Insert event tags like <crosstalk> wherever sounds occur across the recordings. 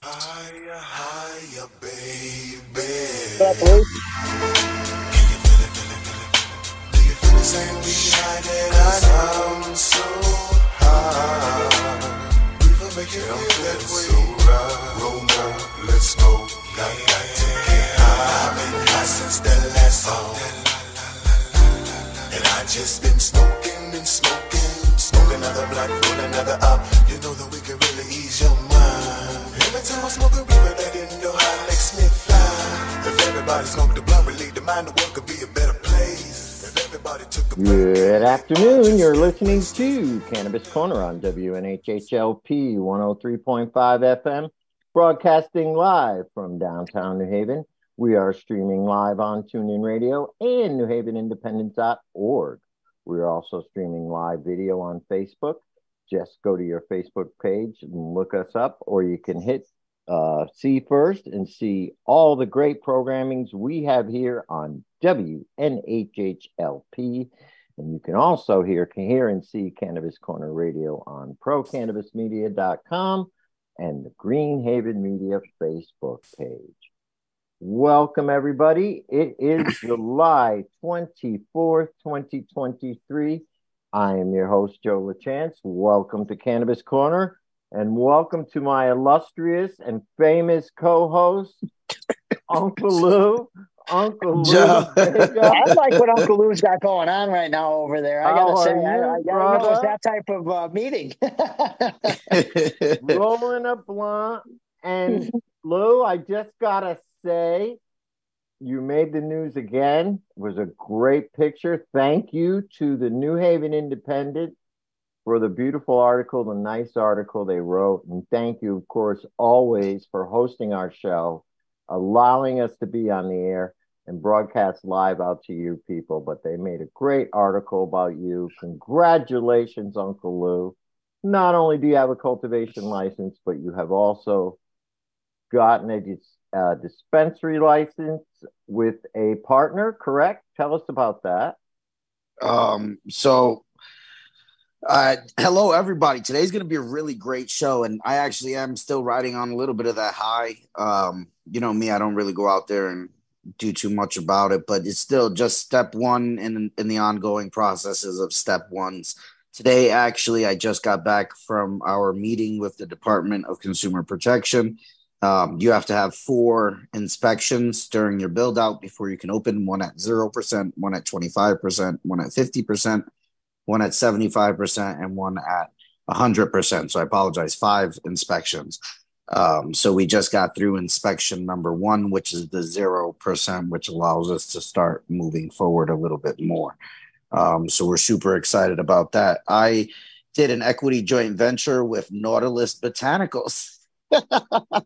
Higher, higher, baby. Can you feel it. Do you feel the same so you feel that way. So right. Roll let's. I've been high since last song. And I just been smoking and smoking. Another black, roll another up. You know that we can really ease your mind. Every time I smoke a reefer, that Indo high makes me fly. If everybody smoked the blunt, relieve the mind, the world could be a better place. If everybody took a Good afternoon. You're listening to Cannabis Corner on WNHHLP 103.5 FM, broadcasting live from downtown New Haven. We are streaming live on TuneIn Radio and NewHavenIndependent.org. We are also streaming live video on Facebook. Just go to your Facebook page and look us up, or you can hit uh, see first and see all the great programmings we have here on WNHHLP. And you can also hear, hear and see Cannabis Corner Radio on procannabismedia.com and the Greenhaven Media Facebook page. Welcome, everybody. It is July 24th, 2023. I am your host, Joe LaChance. Welcome to Cannabis Corner and welcome to my illustrious and famous co-host, <laughs> Uncle Lou. Uncle Lou. Joe. Vega. I like what Uncle Lou's got going on right now over there. I How gotta say, are I, you, I gotta know it's that type of uh, meeting. <laughs> rolling a blunt. And <laughs> Lou, I just gotta say, you made the news again. It was a great picture. Thank you to the New Haven Independent for the beautiful article, the nice article they wrote. And thank you, of course, always for hosting our show, allowing us to be on the air and broadcast live out to you people. But they made a great article about you. Congratulations, Uncle Lou. Not only do you have a cultivation license, but you have also gotten a uh, dispensary license with a partner, correct? Tell us about that. um, so, uh, hello everybody. Today's going to be a really great show, and I actually am still riding on a little bit of that high. Um, you know me, I don't really go out there and do too much about it, but it's still just step one in in the ongoing processes of step ones. Today, actually, I just got back from our meeting with the Department of Consumer Protection. Um, you have to have four inspections during your build out before you can open one at 0%, one at 25%, one at 50%, one at 75%, and one at 100%. So I apologize, five inspections. Um, so we just got through inspection number one, which is the 0%, which allows us to start moving forward a little bit more. Um, so we're super excited about that. I did an equity joint venture with Nautilus Botanicals. <laughs>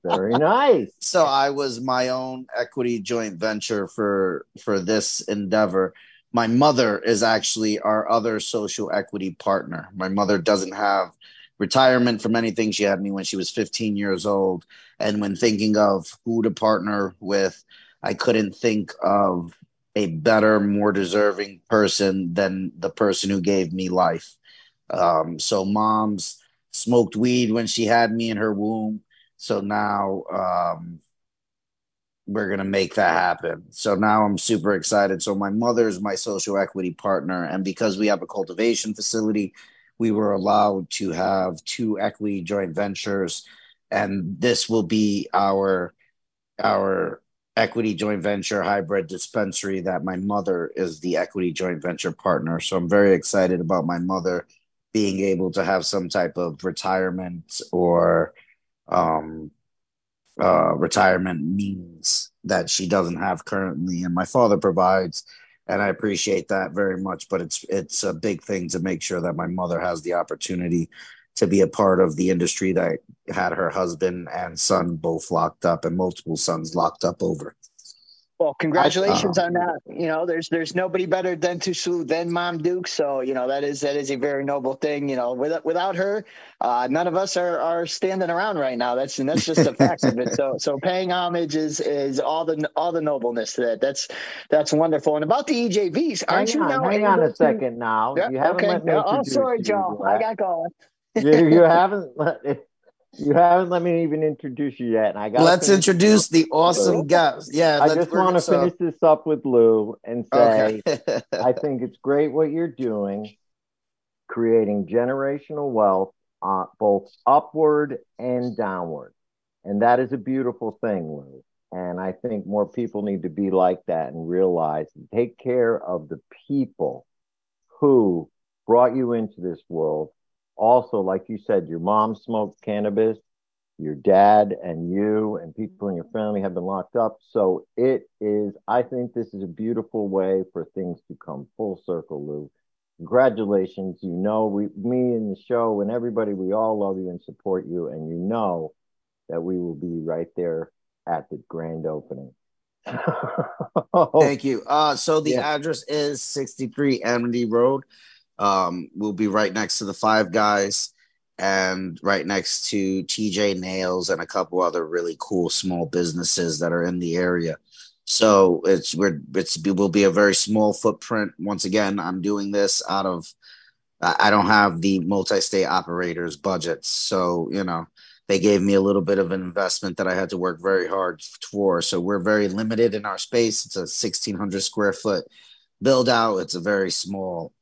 Very nice. so I was my own equity joint venture for for this endeavor. My mother is actually our other social equity partner. My mother doesn't have retirement from anything. She had me when she was 15 years old. And when thinking of who to partner with, I couldn't think of a better, more deserving person than the person who gave me life. Um, so mom's smoked weed when she had me in her womb. So now um, we're gonna make that happen. So now I'm super excited. So my mother is my social equity partner, and because we have a cultivation facility, we were allowed to have two equity joint ventures, and this will be our our equity joint venture hybrid dispensary that my mother is the equity joint venture partner. So I'm very excited about my mother being able to have some type of retirement or um uh retirement means that she doesn't have currently and my father provides and I appreciate that very much but it's it's a big thing to make sure that my mother has the opportunity to be a part of the industry that had her husband and son both locked up and multiple sons locked up over. Well, congratulations Uh, on that. You know, there's there's nobody better than to salute than Mom Duke. So you know that is that is a very noble thing. You know, without without her, uh, none of us are are standing around right now. That's and that's just the facts of it. So <laughs> so paying homage is is all the all the nobleness to that. That's that's wonderful. And about the EJVs, aren't hang you on, now hang on a second now. Yeah, you haven't okay. let me oh, sorry, Joe. I got going. you, you <laughs> haven't let You haven't let me even introduce you yet. And I got let's introduce the awesome guest. Yeah, I just want to so. finish this up with Lou and say okay. <laughs> I think it's great what you're doing, creating generational wealth uh, both upward and downward. And that is a beautiful thing, Lou. And I think more people need to be like that and realize and take care of the people who brought you into this world. Also, like you said, your mom smoked cannabis, your dad and you and people in your family have been locked up. So it is, I think this is a beautiful way for things to come full circle, Lou. Congratulations. You know, we, me and the show and everybody, we all love you and support you. And you know that we will be right there at the grand opening. <laughs> Thank you. Uh, so the yeah. address is 63 Amity Road. Um, we'll be right next to the Five Guys and right next to TJ Nails and a couple other really cool small businesses that are in the area. So it's we're it's it will be a very small footprint. Once again, I'm doing this out of I don't have the multi-state operators budgets, so you know they gave me a little bit of an investment that I had to work very hard for. So we're very limited in our space. It's a 1600 square foot build out. It's a very small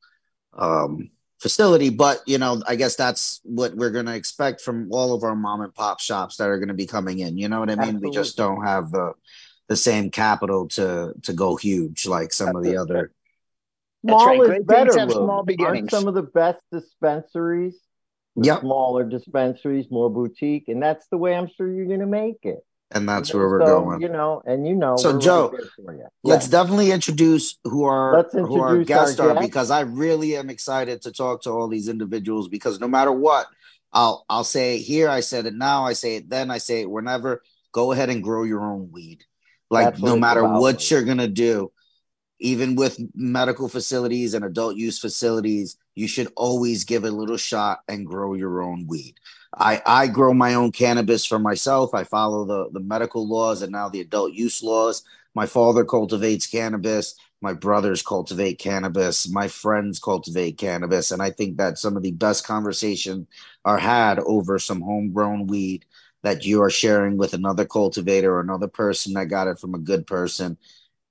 um, facility, but you know, I guess that's what we're going to expect from all of our mom and pop shops that are going to be coming in. You know what I mean? Absolutely. We just don't have the the same capital to to go huge like some of the other. Small right. is better. Small beginnings. Aren't some of the best dispensaries yep. smaller dispensaries, more boutique, and that's the way I'm sure you're going to make it. And that's where we're so, going. You know, and you know. So Joe, let's definitely introduce who our introduce who our guests our are guest. because I really am excited to talk to all these individuals because no matter what, I'll I'll say it here, I said it now, I say it then, I say it whenever. Go ahead and grow your own weed. Like no matter what you're gonna do, even with medical facilities and adult use facilities, you should always give it a little shot and grow your own weed. I, I grow my own cannabis for myself. I follow the, the medical laws and now the adult use laws. My father cultivates cannabis. My brothers cultivate cannabis. My friends cultivate cannabis. And I think that some of the best conversation are had over some homegrown weed that you are sharing with another cultivator or another person that got it from a good person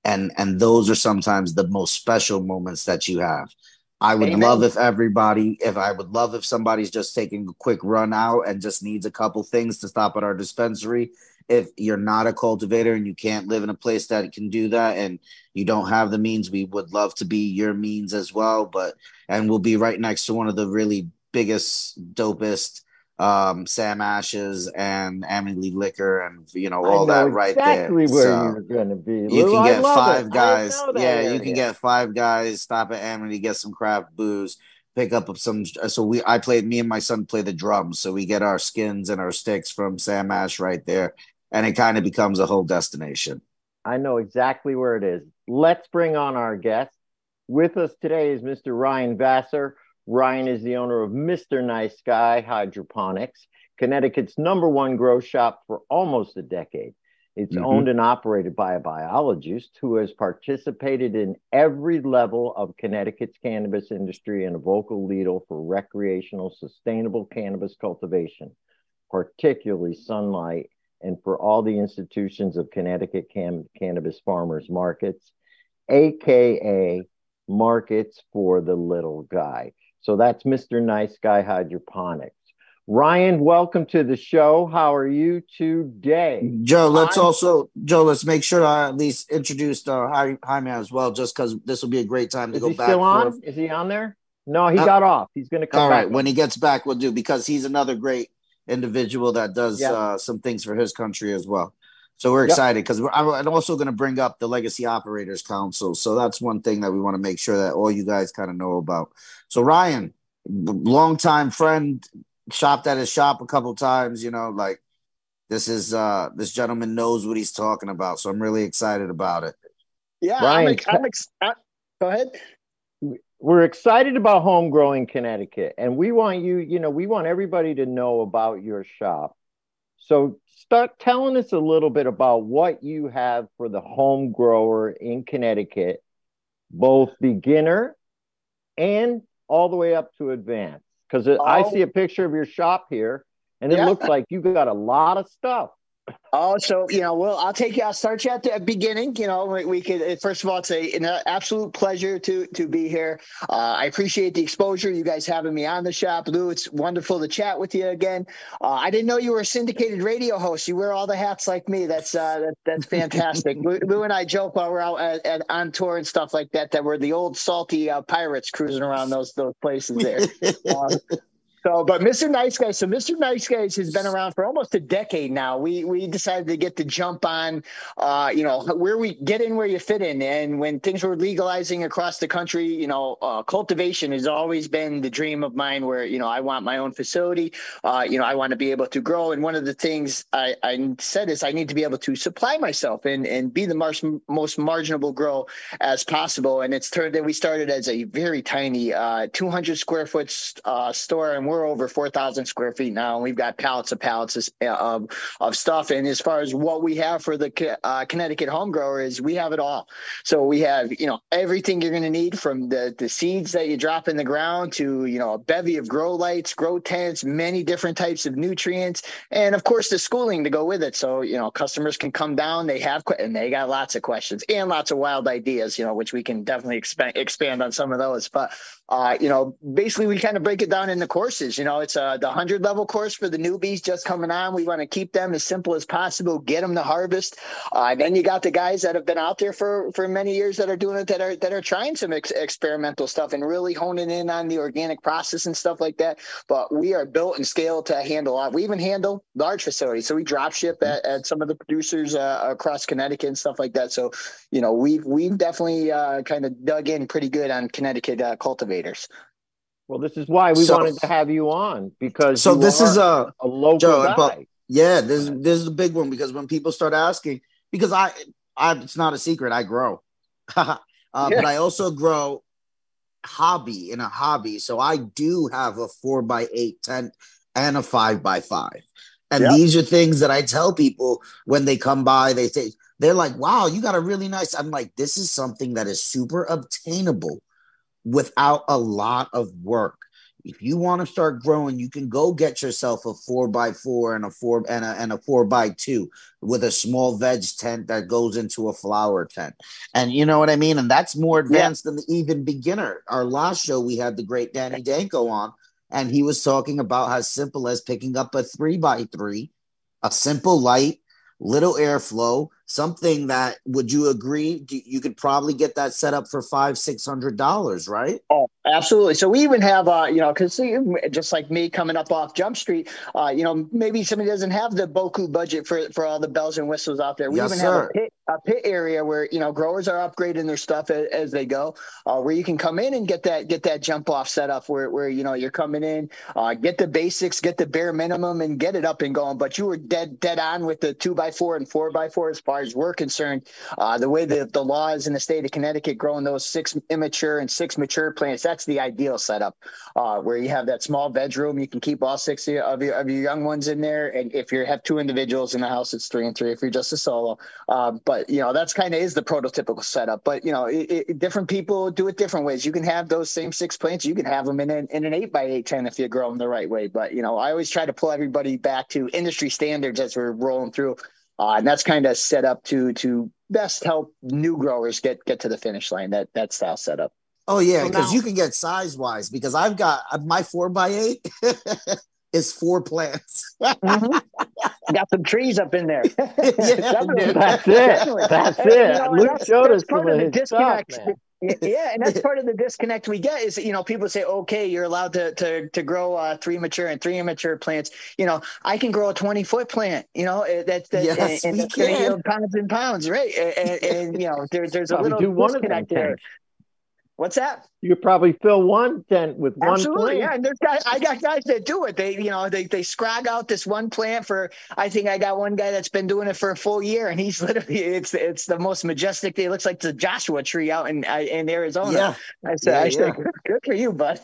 and and those are sometimes the most special moments that you have i would Amen. love if everybody if i would love if somebody's just taking a quick run out and just needs a couple things to stop at our dispensary if you're not a cultivator and you can't live in a place that can do that and you don't have the means we would love to be your means as well but and we'll be right next to one of the really biggest dopest um, Sam Ashes and Amity Liquor and you know all know that right there. exactly there. where so you're going to be. You can get five it. guys. Yeah, area. you can get five guys. Stop at Amity, get some craft booze, pick up some. So we, I played. Me and my son play the drums, so we get our skins and our sticks from Sam Ash right there, and it kind of becomes a whole destination. I know exactly where it is. Let's bring on our guest. With us today is Mr. Ryan Vassar Ryan is the owner of Mr. Nice Guy Hydroponics, Connecticut's number one grow shop for almost a decade. It's mm-hmm. owned and operated by a biologist who has participated in every level of Connecticut's cannabis industry and a vocal leader for recreational, sustainable cannabis cultivation, particularly sunlight, and for all the institutions of Connecticut Cannabis Farmers Markets, aka Markets for the Little Guy. So that's Mr. Nice Guy Hydroponics. Ryan, welcome to the show. How are you today? Joe, let's I'm... also Joe, let's make sure I at least introduce uh, Jaime as well, just because this will be a great time to Is go he back. Still on? Forth. Is he on there? No, he uh, got off. He's going to come. All right, when he gets back, we'll do because he's another great individual that does yep. uh, some things for his country as well. So we're excited because yep. I'm also going to bring up the Legacy Operators Council. So that's one thing that we want to make sure that all you guys kind of know about. So Ryan, longtime friend, shopped at his shop a couple times. You know, like this is uh this gentleman knows what he's talking about. So I'm really excited about it. Yeah, Ryan, I'm, ex- I'm ex- uh, go ahead. We're excited about home growing Connecticut, and we want you. You know, we want everybody to know about your shop. So start telling us a little bit about what you have for the home grower in Connecticut, both beginner and all the way up to advanced? Because oh. I see a picture of your shop here, and it Yeah. looks like you got a lot of stuff. Oh, so you know, well, I'll take you. I'll start you at the beginning. You know, we, we could. First of all, it's a, an absolute pleasure to to be here. Uh, I appreciate the exposure you guys having me on the shop, Lou. It's wonderful to chat with you again. Uh, I didn't know you were a syndicated radio host. You wear all the hats like me. That's uh, that, that's fantastic. Lou, Lou and I joke while we're out at, at, on tour and stuff like that that we're the old salty uh, pirates cruising around those those places there. <laughs> So, but Mr. Nice Guys, so Mr. Nice Guys has been around for almost a decade now. We we decided to get the jump on, uh, you know, where we get in where you fit in. And when things were legalizing across the country, you know, uh, cultivation has always been the dream of mine. Where you know, I want my own facility. Uh, you know, I want to be able to grow. And one of the things I, I said is I need to be able to supply myself and and be the mar- most marginable grow as possible. And it's turned that we started as a very tiny, uh, 200 square foot uh, store, and we're over 4,000 square feet now. And we've got pallets of pallets of, of, stuff. And as far as what we have for the uh, Connecticut home grower is we have it all. So we have, you know, everything you're going to need from the, the seeds that you drop in the ground to, you know, a bevy of grow lights, grow tents, many different types of nutrients, and of course the schooling to go with it. So, you know, customers can come down, they have, and they got lots of questions and lots of wild ideas, you know, which we can definitely expand, expand on some of those. But, uh, you know, basically we kind of break it down into courses. You know, it's uh, the 100 level course for the newbies just coming on. We want to keep them as simple as possible, get them to harvest. Uh, then you got the guys that have been out there for, for many years that are doing it, that are, that are trying some ex- experimental stuff and really honing in on the organic process and stuff like that. But we are built and scaled to handle a lot. We even handle large facilities. So we drop ship at, at some of the producers uh, across Connecticut and stuff like that. So, you know, we've, we've definitely uh, kind of dug in pretty good on Connecticut uh, cultivators. Well, this is why we So- wanted to have you on because So you this is a a local Joe, guy. but- yeah, this this is a big one because when people start asking, because I, I it's not a secret, I grow, <laughs> uh, but I also grow hobby in a hobby. So I do have a four by eight tent and a five by five, and Yep. these are things that I tell people when they come by. They say they're like, "Wow, you got a really nice." I'm like, "This is something that is super obtainable without a lot of work." if you want to start growing, you can go get yourself a four by four and a four and a, and a four by two with a small veg tent that goes into a flower tent. And you know what I mean? And that's more advanced than the even beginner. Our last show, we had the great Danny Danko on, and he was talking about how simple as picking up a three by three, a simple light, little airflow, something that would you agree you could probably get that set up for five, six hundred dollars, right? Oh, absolutely. So we even have, uh, you know, because just like me coming up off Jump Street, uh, you know, maybe somebody doesn't have the Boku budget for for all the bells and whistles out there. We Yes, even sir. have a pit, a pit area where you know growers are upgrading their stuff as, as they go, uh, where you can come in and get that get that jump off set up where where you know you're coming in, uh, get the basics, get the bare minimum, and get it up and going. But you were dead dead on with the two by four and four by four as far as we're concerned. Uh, the way that the law is in the state of Connecticut, growing those six immature and six mature plants, that's the ideal setup. Uh, where you have that small bedroom, you can keep all six of your, of your, of your young ones in there, and if you have two individuals in the house, it's three and three. If you're just a solo, uh, but you know that's kind of is the prototypical setup. But you know, it, it, different people do it different ways. You can have those same six plants, you can have them in an, in an eight by eight ten if you grow them the right way. But you know, I always try to pull everybody back to industry standards as we're rolling through. Uh, and that's kind of set up to to best help new growers get get to the finish line. That that style setup. Oh yeah, because now- you can get size wise. Because I've got uh, my four by eight <laughs> is four plants. <laughs> Got some trees up in there. <laughs> Definitely. That's it. That's it. you know, Luke that's- showed that's us part some of of the his stuff, disconnect. man. Yeah, yeah, and that's <laughs> part of the disconnect we get is you know people say okay you're allowed to to to grow uh, three mature and three immature plants. You know I can grow a twenty foot plant. You know eh, that's that, Yes, and, and we can. yield pounds and pounds, right? And, and, and, you know there, there's a Probably little do one of them disconnect there. What's that? You could probably fill one tent with one Absolutely, yeah. And there's guys, I got guys that do it. They, you know, they they scrag out this one plant for. I think I got one guy that's been doing it for a full year, and he's <laughs> literally it's it's the most majestic. It looks like the Joshua tree out in uh, in Arizona. yeah. I said, Yeah, I said, yeah. good, <laughs> good for you, bud.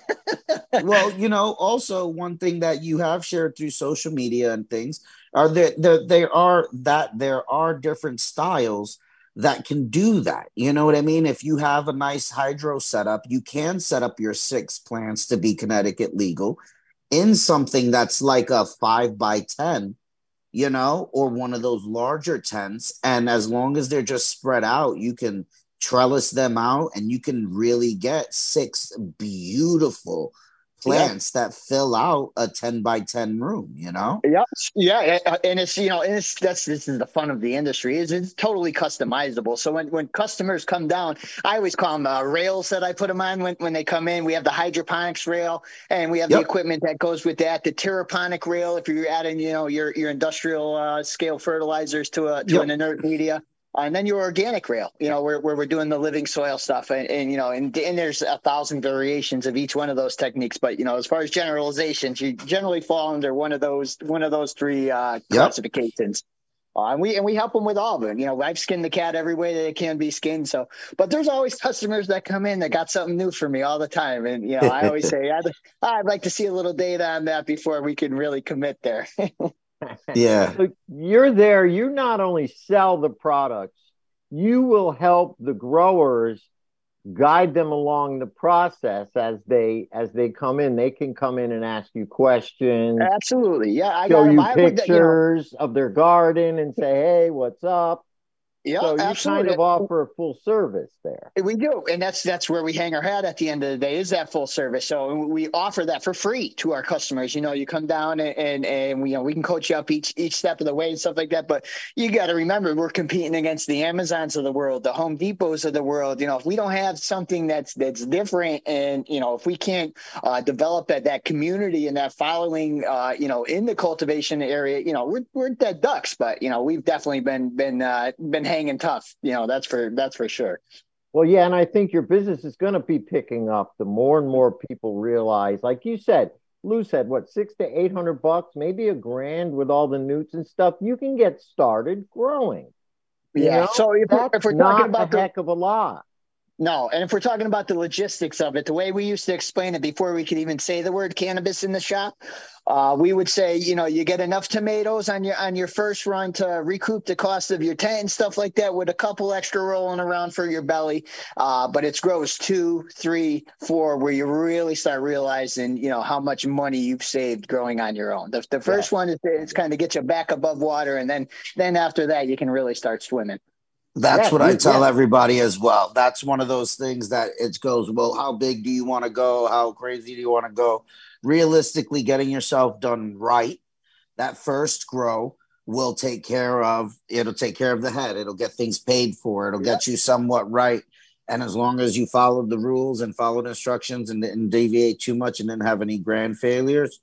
<laughs> Well, you know, also one thing that you have shared through social media and things are that there, there are that there are different styles that can do that. You know what I mean? If you have a nice hydro setup, you can set up your six plants to be Connecticut legal. in something that's like a five by 10, you know, or one of those larger tents. And as long as they're just spread out, you can trellis them out and you can really get six beautiful plants yeah. that fill out a 10 by 10 room you know yeah yeah and it's you know and it's that's this is the fun of the industry is it's totally customizable so when, when customers come down i always call them uh, rails that i put them on when, when they come in we have the hydroponics rail and we have yep. the equipment that goes with that the terraponic rail if you're adding you know your your industrial uh, scale fertilizers to a to yep. an inert media and then your organic rail, you know, where, where we're doing the living soil stuff. And, and, you know, and, and there's a thousand variations of each one of those techniques. But, you know, as far as generalizations, you generally fall under one of those, one of those three uh, yep. classifications. Uh, and we and we help them with all of it. You know, I've skinned the cat every way that it can be skinned. So, but there's always customers that come in that got something new for me all the time. And you know, I always <laughs> say I'd, I'd like to see a little data on that before we can really commit there. <laughs> yeah. So you're there, you not only sell the products, you will help the growers guide them along the process as they as they come in. They can come in and ask you questions. Absolutely. Yeah. I show you pictures you know, of their garden and say, hey, what's up? Yeah, so you absolutely. kind of offer a full service there. We do, and that's that's where we hang our hat at the end of the day is that full service. So we offer that for free to our customers. You know, you come down and and, and we you know we can coach you up each each step of the way and stuff like that. But you got to remember, we're competing against the Amazons of the world, the Home Depots of the world. You know, if we don't have something that's that's different, and you know, if we can't uh, develop that that community and that following, uh, you know, in the cultivation area, you know, we're we're dead ducks. But you know, we've definitely been been uh, been hanging tough. You know, that's for that's for sure. Well, yeah, and I think your business is going to be picking up the more and more people realize, like you said, Lou said, what six to eight hundred bucks, maybe a grand with all the newts and stuff. You can get started growing. Yeah. know? So if, if we're not talking about a the, heck of a lot. No, and if we're talking about the logistics of it, the way we used to explain it before we could even say the word cannabis in the shop, uh, we would say, you know, you get enough tomatoes on your on your first run to recoup the cost of your tent and stuff like that, with a couple extra rolling around for your belly. Uh, but it grows two, three, four, where you really start realizing, you know, how much money you've saved growing on your own. The, the first yeah. one is it's kind of get you back above water, and then then after that, you can really start swimming. That's Yeah, what I tell yeah. everybody as well. That's one of those things that it goes, well, how big do you want to go? How crazy do you want to go? Realistically, getting yourself done right, that first grow will take care of it'll take care of the head. It'll get things paid for. It'll get you somewhat right. And as long as you followed the rules and followed instructions and didn't deviate too much and didn't have any grand failures,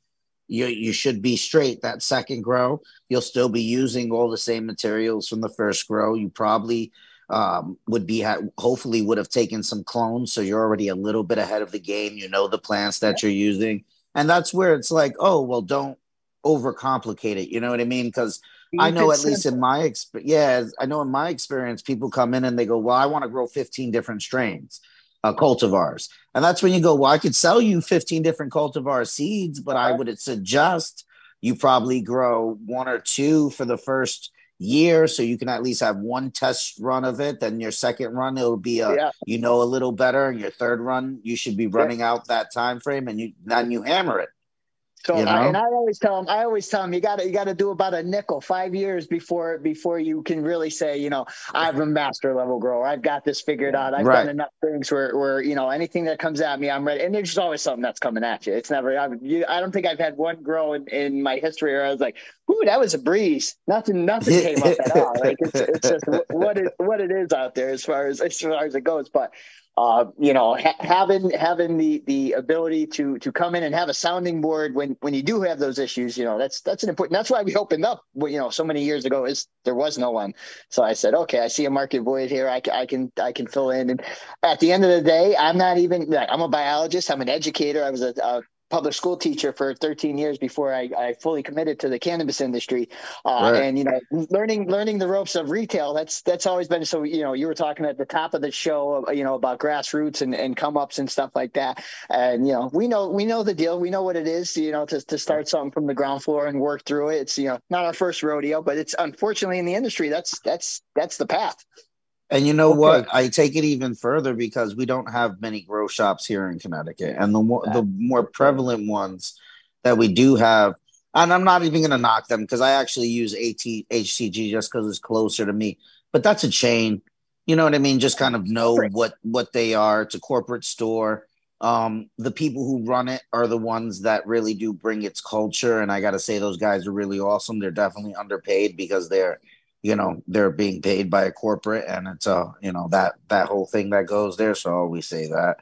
you you should be straight. That second grow, you'll still be using all the same materials from the first grow. You probably um, would be ha- hopefully would have taken some clones, so you're already a little bit ahead of the game. You know the plants that you're using, and that's where it's like, oh well, don't overcomplicate it. You know what I mean? Because I know at least in my experience, yeah, I know in my experience, people come in and they go, "Well, I want to grow 15 different strains, uh, cultivars," and that's when you go, "Well, I could sell you 15 different cultivar seeds, but I would suggest you probably grow one or two for the first year, so you can at least have one test run of it. Then your second run, it'll be a Yeah. you know a little better, and your third run, you should be running out that time frame, and you then you hammer it. So You I, and I always tell them, I always tell them, you got to you got to do about a nickel, five years before before you can really say, you know, I'm a master level grower. I've got this figured out. I've Right. done enough things where where you know anything that comes at me, I'm ready. And there's always something that's coming at you. It's never. I, you, I don't think I've had one grow in, in my history where I was like, "Ooh, that was a breeze." Nothing, nothing came up at all. Like it's, it's just what it what it is out there as far as as far as it goes. But uh, you know, ha- having having the the ability to to come in and have a sounding board when when you do have those issues, you know, that's that's an important. That's why we opened up. You know, so many years ago is there was no one, so I said, okay, I see a market void here. I, I can I can fill in. And at the end of the day, I'm not even. I'm a biologist. I'm an educator. I was a, a public school teacher for 13 years before I, I fully committed to the cannabis industry. Uh, Right. And you know, learning learning the ropes of retail. That's that's always been so. You know, you were talking at the top of the show, uh, you know, about grassroots and, and come ups and stuff like that. And you know, we know we know the deal. We know what it is. You know, to to start something from the ground floor and work through it. It's you know not our first rodeo, but it's unfortunately in the industry that's that's that's the path. And you know Okay. what? I take it even further because we don't have many grow shops here in Connecticut, and the more the more prevalent ones that we do have. And I'm not even going to knock them because I actually use AT HCG just because it's closer to me. But that's a chain. You know what I mean? Just kind of know what what they are. It's a corporate store. Um, the people who run it are the ones that really do bring its culture, and I got to say those guys are really awesome. They're definitely underpaid because they're, you know, they're being paid by a corporate, and it's a, you know, that that whole thing that goes there. So I always say that,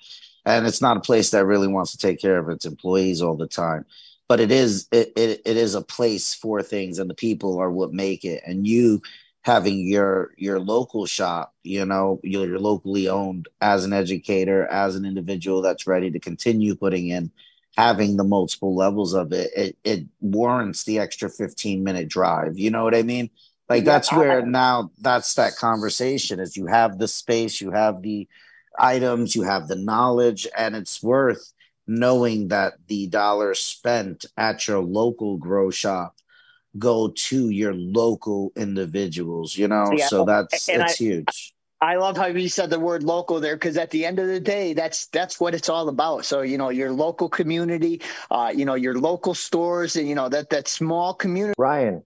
and it's not a place that really wants to take care of its employees all the time, but it is it, it, it is a place for things, and the people are what make it, and you having your your local shop you know you're, you're locally owned as an educator as an individual that's ready to continue putting in having the multiple levels of it it, it warrants the extra 15 minute drive. You know what i mean like that's where now that's that conversation is you have the space you have the items you have the knowledge and it's worth knowing that the dollars spent at your local grow shop go to your local individuals, you know? Yeah. So that's and it's I, huge. I love how you said the word local there because at the end of the day, that's that's what it's all about. So you know, your local community, uh, you know, your local stores, and you know that that small community. Ryan,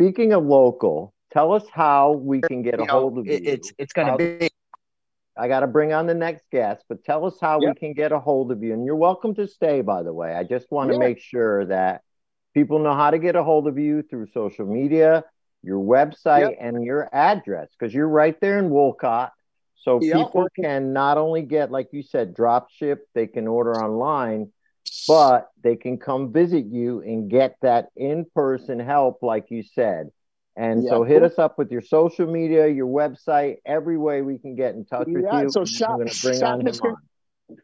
speaking of local, tell us how we can get a hold of you. It's it's going to be. I got to bring on the next guest, but tell us how yep. we can get a hold of you. And you're welcome to stay, by the way. I just want to yeah. make sure that people know how to get a hold of you through social media, your website, yep. and your address because you're right there in Wolcott. So yep. people can not only get, like you said, drop ship, they can order online, but they can come visit you and get that in person help, like you said. And yep. so hit us up with your social media, your website, every way we can get in touch with you. So shop, shop Mr.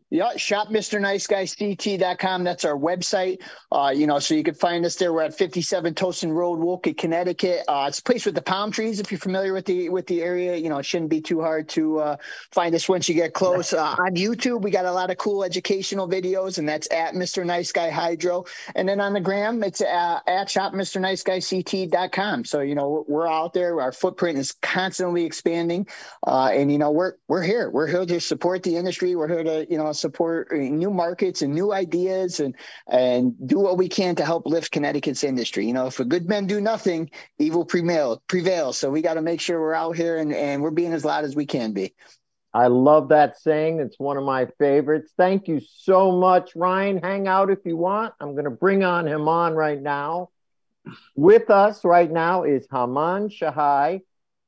Yeah, shop Mr. Nice Guy CT.com. That's our website. Uh, you know, so you can find us there. We're at 57 Towson Road, Wolcott, Connecticut. Uh, it's a place with the palm trees. If you're familiar with the with the area, you know, it shouldn't be too hard to uh, find us once you get close. Uh, on YouTube, we got a lot of cool educational videos, and that's at Mr. Nice Guy Hydro. And then on the gram, it's uh, at shop Mr. Nice Guy CT.com. So you know, we're, we're out there. Our footprint is constantly expanding, uh, and you know, we're we're here. We're here to support the industry. We're here to you know support uh, new markets and new ideas and and do what we can to help lift Connecticut's industry. You know, if a good men do nothing, evil prevail prevails. So we got to make sure we're out here and, and we're being as loud as we can be. I love that saying. It's one of my favorites. Thank you so much, Ryan. Hang out if you want. I'm going to bring on him on right now. With us right now is Haman Shahai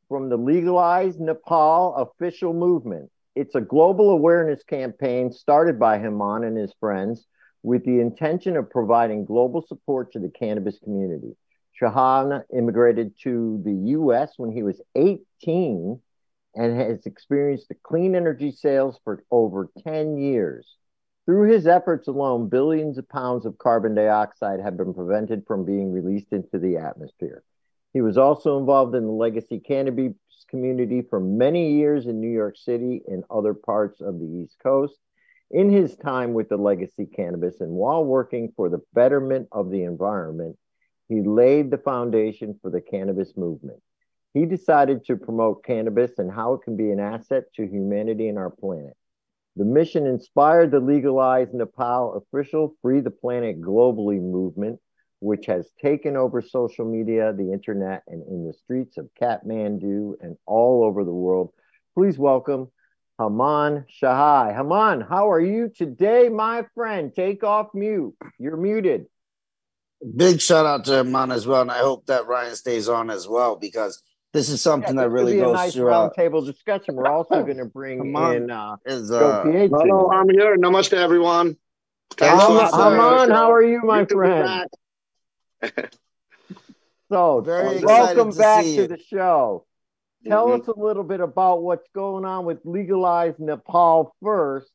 from the Legalize Nepal official movement. It's a global awareness campaign started by Haman and his friends with the intention of providing global support to the cannabis community. Shahan immigrated to the US when he was 18 and has experienced the clean energy sales for over 10 years. Through his efforts alone, billions of pounds of carbon dioxide have been prevented from being released into the atmosphere. He was also involved in the legacy cannabis community for many years in New York City and other parts of the East Coast. In his time with the Legacy Cannabis and while working for the betterment of the environment, he laid the foundation for the cannabis movement. He decided to promote cannabis and how it can be an asset to humanity and our planet. The mission inspired the Legalize Nepal official Free the Planet Globally movement which has taken over social media, the internet, and in the streets of Kathmandu and all over the world. Please welcome Haman Shahai. Haman, how are you today, my friend? Take off mute. You're muted. Big shout out to Haman as well, and I hope that Ryan stays on as well because this is something yeah, that really goes a nice through roundtable discussion. We're also going to bring Haman in uh, is, uh, hello, I'm here. Namaste, everyone. Haman, how are you, my friend? <laughs> so, Very welcome back to, to the show. Tell mm-hmm. us a little bit about what's going on with Legalize Nepal first,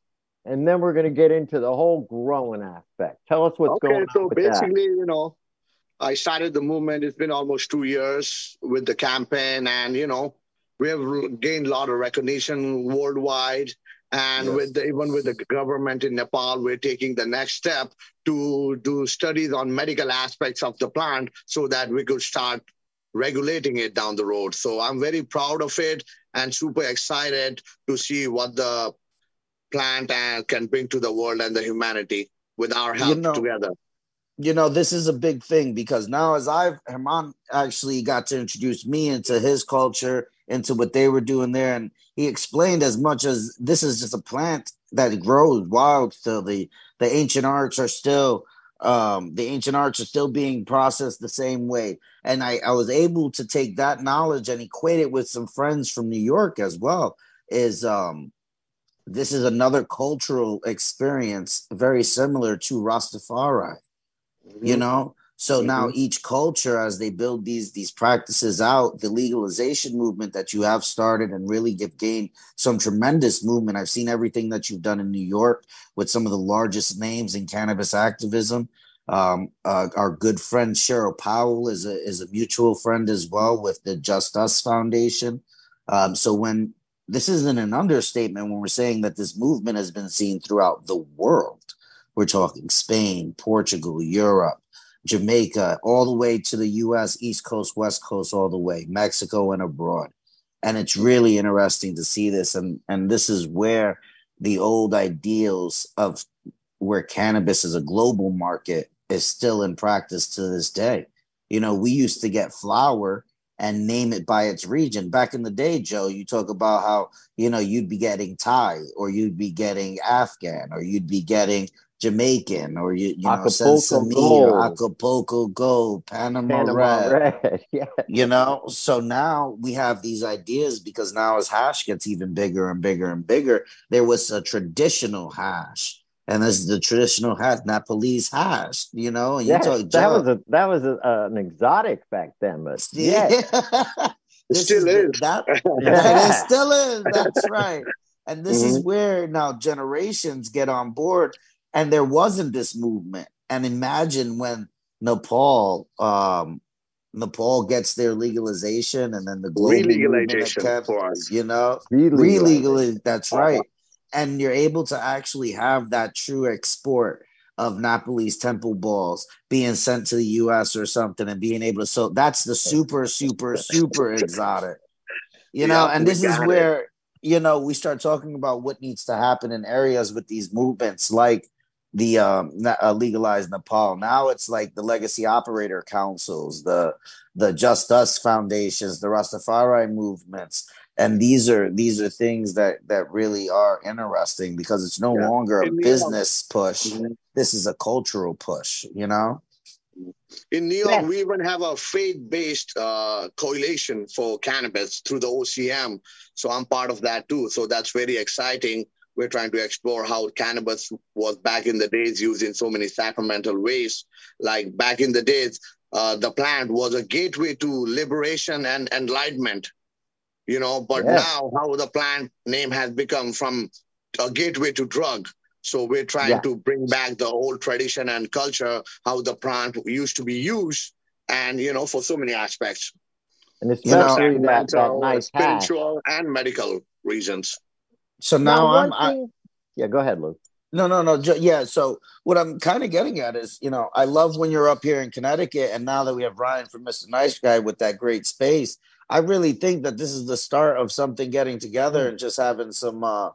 and then we're going to get into the whole growing aspect. Tell us what's okay, going on. So basically, that. you know, I started the movement. It's been almost two years with the campaign, and you know, we have gained a lot of recognition worldwide. And yes. with the, even with the government in Nepal, we're taking the next step to do studies on medical aspects of the plant so that we could start regulating it down the road. So I'm very proud of it and super excited to see what the plant uh, can bring to the world and the humanity with our help you know, together. you know, this is a big thing because now as I've Herman actually got to introduce me into his culture, into what they were doing there, and he explained as much as this is just a plant that grows wild still. The the ancient arts are still um, the ancient arts are still being processed the same way. And I, I was able to take that knowledge and equate it with some friends from New York as well. Is um, this is another cultural experience very similar to Rastafari, mm-hmm. you know? So mm-hmm. now each culture, as they build these these practices out, the legalization movement that you have started and really get gained some tremendous movement. I've seen everything that you've done in New York with some of the largest names in cannabis activism. Um, uh, our good friend Cheryl Powell is a is a mutual friend as well with the Just Us Foundation. Um, so when this isn't an understatement when we're saying that this movement has been seen throughout the world. We're talking Spain, Portugal, Europe, Jamaica, all the way to the US, East Coast, West Coast, all the way, Mexico and abroad. And it's really interesting to see this. And, and this is where the old ideals of where cannabis is a global market is still in practice to this day. You know, we used to get flower and name it by its region. Back in the day, Joe, you talk about how, you know, you'd be getting Thai or you'd be getting Afghan or you'd be getting Jamaican or you, you Acapulco know, Gold. or Acapulco Gold, Panama, Panama Red. Red. <laughs> yeah. You know, so now we have these ideas because now as hash gets even bigger and bigger and bigger, there was a traditional hash. And this is the traditional hash, Nepalese hash, you know. And you talk, that was a that was a, uh, an exotic back then, but yeah, <laughs> it still is. is. That, <laughs> yeah. it still is. That's right. And this mm-hmm. is where now generations get on board and there wasn't this movement. And imagine when Nepal, um, Nepal gets their legalization, and then the global legalization for us, you know, relegalization. That's right, and you're able to actually have that true export of Nepalese temple balls being sent to the U.S. or something, and being able to. So that's the super, super, super exotic, you know. and this is where it. you know we start talking about what needs to happen in areas with these movements, like the um, uh, legalized Nepal. Now it's like the legacy operator councils, the the Just Us foundations, the Rastafari movements, and these are these are things that that really are interesting because it's no yeah. longer a business push. Mm-hmm. This is a cultural push. You know. In New York, yeah. we even have a faith-based uh, coalition for cannabis through the OCM. So I'm part of that too. So that's very exciting we're trying to explore how cannabis was back in the days used in so many sacramental ways. Like back in the days, uh, the plant was a gateway to liberation and enlightenment, you know, but now how the plant name has become from a gateway to drug. So we're trying yeah. to bring back the old tradition and culture, how the plant used to be used, and you know, for so many aspects. And especially you know, that, that nice spiritual and medical reasons. So now, now I'm. I, yeah, go ahead, Luke. No, no, no. Yeah. So what I'm kind of getting at is, you know, I love when you're up here in Connecticut, and now that we have Ryan from Mr. Nice Guy with that great space, I really think that this is the start of something getting together and just having some uh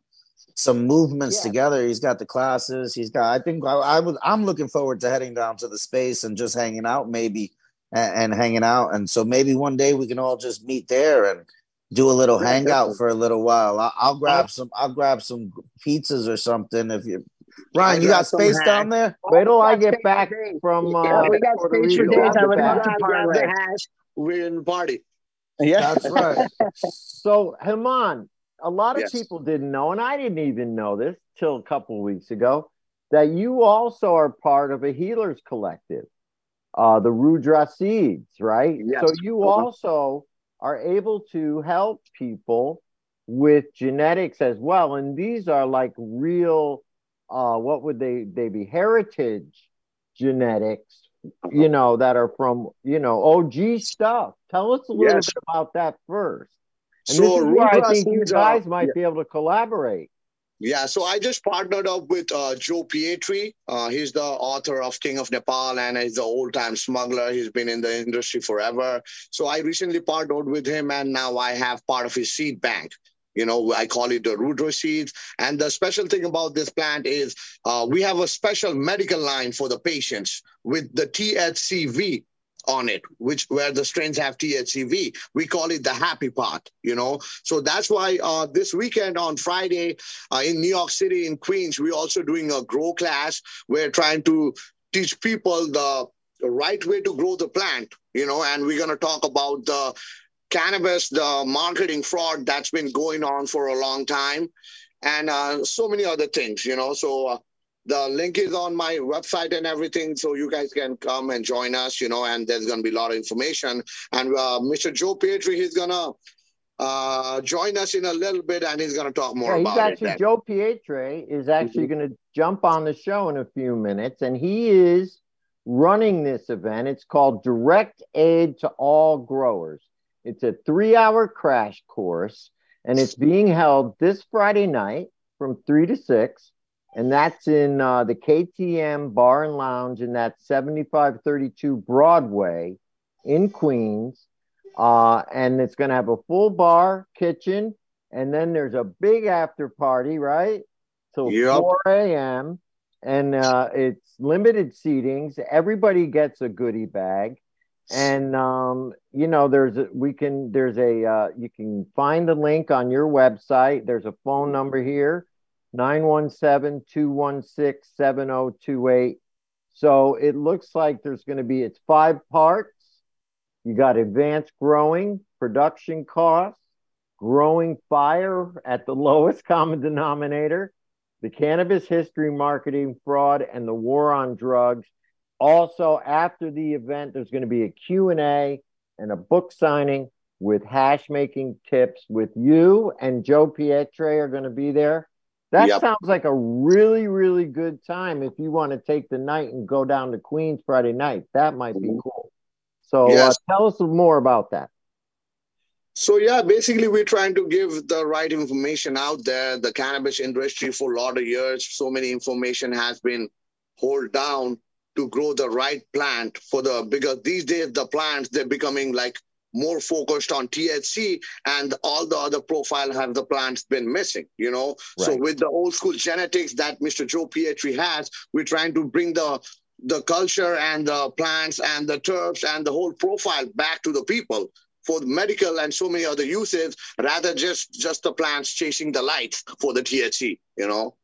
some movements yeah. together. He's got the classes. He's got. I think I, I was. I'm looking forward to heading down to the space and just hanging out, maybe, and, and hanging out. And so maybe one day we can all just meet there and do a little hangout for a little while. I'll, I'll grab some. I'll grab some pizzas or something if you. Ryan, you got space down there? Wait till I get back from. Uh, yeah, we got space for days. I would love to grab the hash. We're in the party. Yeah, that's right. <laughs> so, Herman, a lot of yes. people didn't know, and I didn't even know this till a couple weeks ago, that you also are part of a healers collective, uh, the Rudra Seeds, right? Yes. So you uh-huh. also are able to help people with genetics as well. And these are like real, uh, what would they they be? Heritage genetics, you know, that are from you know OG stuff. Tell us a little yes. bit about that first. And so this is where I think you guys might yeah. be able to collaborate. Yeah, so I just partnered up with uh, Joe Pietri. Uh, he's the author of King of Nepal and he's the old time smuggler. He's been in the industry forever. So I recently partnered with him and now I have part of his seed bank. You know, I call it the Rudra seeds. And the special thing about this plant is uh, we have a special medical line for the patients with the THCV on it, which where the strains have THCV. We call it the happy part, you know. So that's why uh, this weekend on Friday uh, in New York City, in Queens, we're also doing a grow class. We're trying to teach people the, the right way to grow the plant, you know, and we're going to talk about the cannabis, the marketing fraud that's been going on for a long time, and uh, so many other things, you know. So uh, the link is on my website and everything, so you guys can come and join us, you know. And there's going to be a lot of information. And uh, Mr. Joe Pietri, he's gonna uh, join us in a little bit, and he's going to talk more Yeah, about actually it. Joe Pietri is actually going to jump on the show in a few minutes, and he is running this event. It's called Direct Aid to All Growers. It's a three-hour crash course, and it's being held this Friday night from three to six, and that's in uh, the KTM Bar and Lounge in that 7532 Broadway in Queens. Uh, and it's going to have a full bar, kitchen, and then there's a big after party, right? Till Yep. 4 a.m. And uh, it's limited seatings. Everybody gets a goodie bag. And um, you know, there's a, we can there's a uh, you can find the link on your website. There's a phone number here, 917-216-7028. So it looks like there's going to be it's five parts. You got advanced growing, production costs, growing fire at the <laughs> lowest common denominator, the cannabis history, marketing fraud, and the war on drugs. Also, after the event, there's going to be a Q&A and a book signing with hash making tips with you and Joe Pietri are going to be there. That Yep. sounds like a really, really good time if you want to take the night and go down to Queens Friday night. That might be cool. So Yes. uh, tell us more about that. So yeah, basically we're trying to give the right information out there. The cannabis industry for a lot of years, so many information has been hold down to grow the right plant for the because these days the plants they're becoming like more focused on THC and all the other profile have the plants been missing, you know. So with the old school genetics that Mr. Joe Pietri has, we're trying to bring the the culture and the plants and the terps and the whole profile back to the people for the medical and so many other uses rather just just the plants chasing the lights for the THC, you know.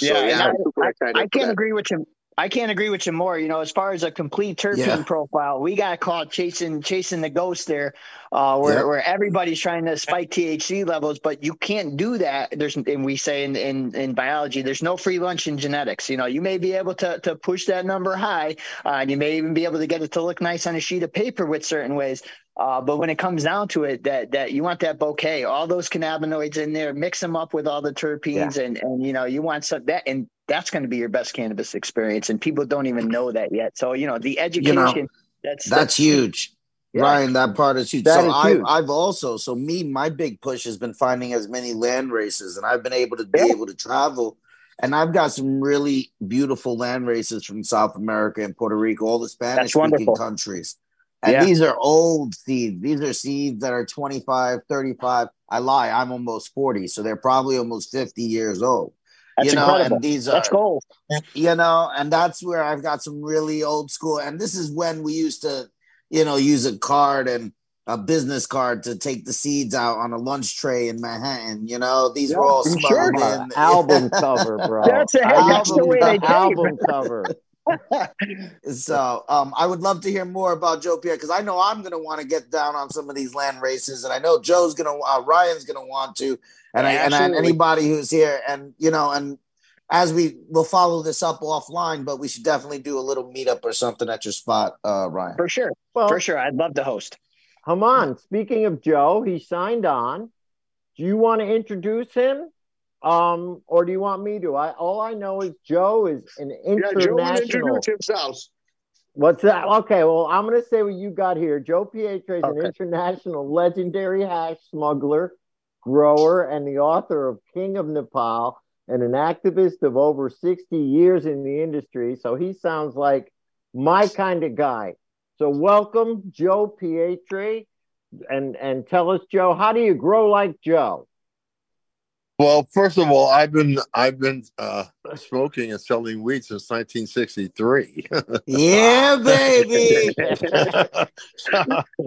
Yeah, and I'm I- I can't agree with you. I can't agree with you more. You know, as far as a complete terpene Yeah. profile, we got caught chasing chasing the ghost there, uh, where Yep. where everybody's trying to spike THC levels, but you can't do that. There's and we say in, in in biology, there's no free lunch in genetics. You know, you may be able to to push that number high, uh, and you may even be able to get it to look nice on a sheet of paper with certain ways. Uh, but when it comes down to it, that that you want that bouquet, all those cannabinoids in there, mix them up with all the terpenes, and and you know you want some that, and that's going to be your best cannabis experience. And people don't even know that yet. So you know the education. that's That's huge. Yeah. Ryan, that part is huge. That so is I, huge. I've also, so me, my big push has been finding as many land races, and I've been able to be Yeah. able to travel. And I've got some really beautiful land races from South America and Puerto Rico, all the Spanish speaking countries. And Yeah. these are old seeds. These are seeds that are 25, 35. I lie, I'm almost 40. So they're probably almost 50 years old. That's you know, incredible. and these are Let's you know, and that's where I've got some really old school. And this is when we used to, you know, use a card and a business card to take the seeds out on a lunch tray in Manhattan. You know, these were all Yeah, smuggled sure. in. album <laughs> cover, bro. That's it. That's the way they album cover. <laughs> So um, I would love to hear more about Joe Pietri because I know I'm going to want to get down on some of these land races, and I know Joe's going to, uh, Ryan's going to want to, and I, and, and anybody who's here, and you know, and as we will follow this up offline, but we should definitely do a little meetup or something at your spot, uh, Ryan. For sure. Well, For sure. I'd love to host. Come on. speaking of Joe, he signed on. Do you want to introduce him? Um, or do you want me to? I all I know is Joe is an international. Yeah, Joe introduce himself. What's that? Okay, well, I'm going to say what you got here. Joe Pietri is an international legendary hash smuggler, grower, and the author of King of Nepal, and an activist of over 60 years in the industry. So he sounds like my kind of guy. So welcome, Joe Pietri, and and tell us, Joe, how do you grow like Joe? Well, first of all, I've been I've been uh, smoking and selling weed since 1963. Yeah, <laughs> baby. <laughs>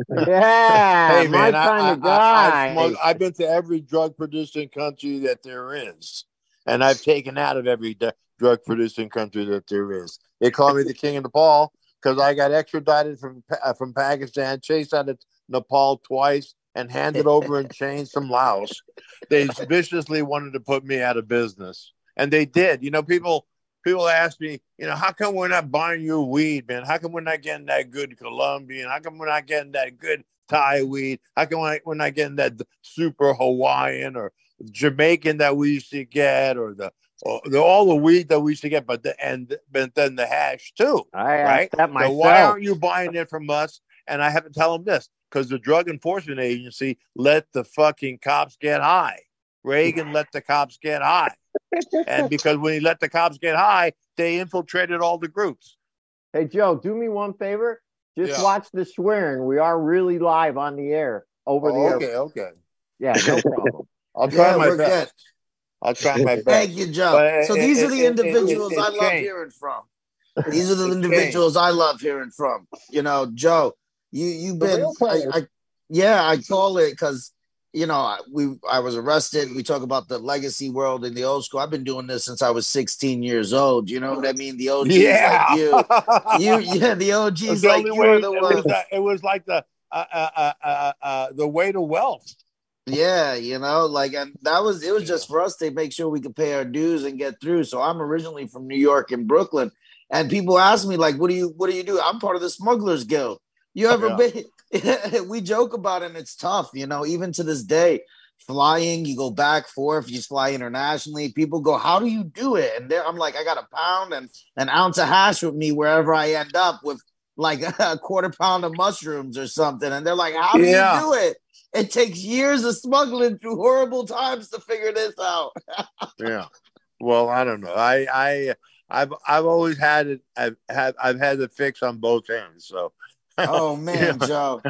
Yeah, hey man, I, I, guy. I, I smoke, I've been to every drug producing country that there is, and I've taken out of every drug producing country that there is. They call me the king of Nepal because I got extradited from from Pakistan, chased out of Nepal twice, and handed over in <laughs> chains from Laos. They viciously wanted to put me out of business, and they did. You know, people people ask me, you know, how come we're not buying your weed, man? How come we're not getting that good Colombian? How come we're not getting that good Thai weed? How come we're not getting that super Hawaiian or Jamaican that we used to get, or the, or the all the weed that we used to get, but the and but then the hash too, I right? that So why aren't you buying it from us? And I have to tell them this because the Drug Enforcement Agency let the fucking cops get high. Reagan let the cops get high. And <laughs> because when he let the cops get high, they infiltrated all the groups. Hey Joe, do me one favor. Just Yeah. watch the swearing. We are really live on the air over the Oh, air. okay, okay. Yeah, no <laughs> problem. I'll try Yeah, my we're best. good. I'll try my <laughs> best. Thank you, Joe. But so it- these it- are the it- it- individuals it- I love changed. hearing from. These are the It individuals I love hearing from. You know, Joe, you you've been, I. I, yeah, I call it because you know I- we I was arrested. We talk about the legacy world in the old school. I've been doing this since I was 16 years old. You know what I mean? The OGs yeah. like you, <laughs> you, yeah, the It OGs the like you way. are It the was, uh, it was like the uh, uh, uh, uh, uh, the way to wealth. Yeah, you know, like, and that was it was just for us to make sure we could pay our dues and get through. So I'm originally from New York and Brooklyn, and people ask me like, "What do you What do you do?" I'm part of the Smugglers Guild. You ever Yeah. been? <laughs> we joke about it, and it's tough, you know. Even to this day, flying, you go back forth, you fly internationally. People go, "How do you do it?" And I'm like, I got a pound and an ounce of hash with me wherever I end up with. Like <laughs> a quarter pound of mushrooms or something, and they're like, "How do Yeah. you do it?" It takes years of smuggling through horrible times to figure this out. <laughs> Yeah. Well, I don't know. I I I've I've always had it. I've had I've had the fix on both ends. So. Oh <laughs> man, Yeah. Joe,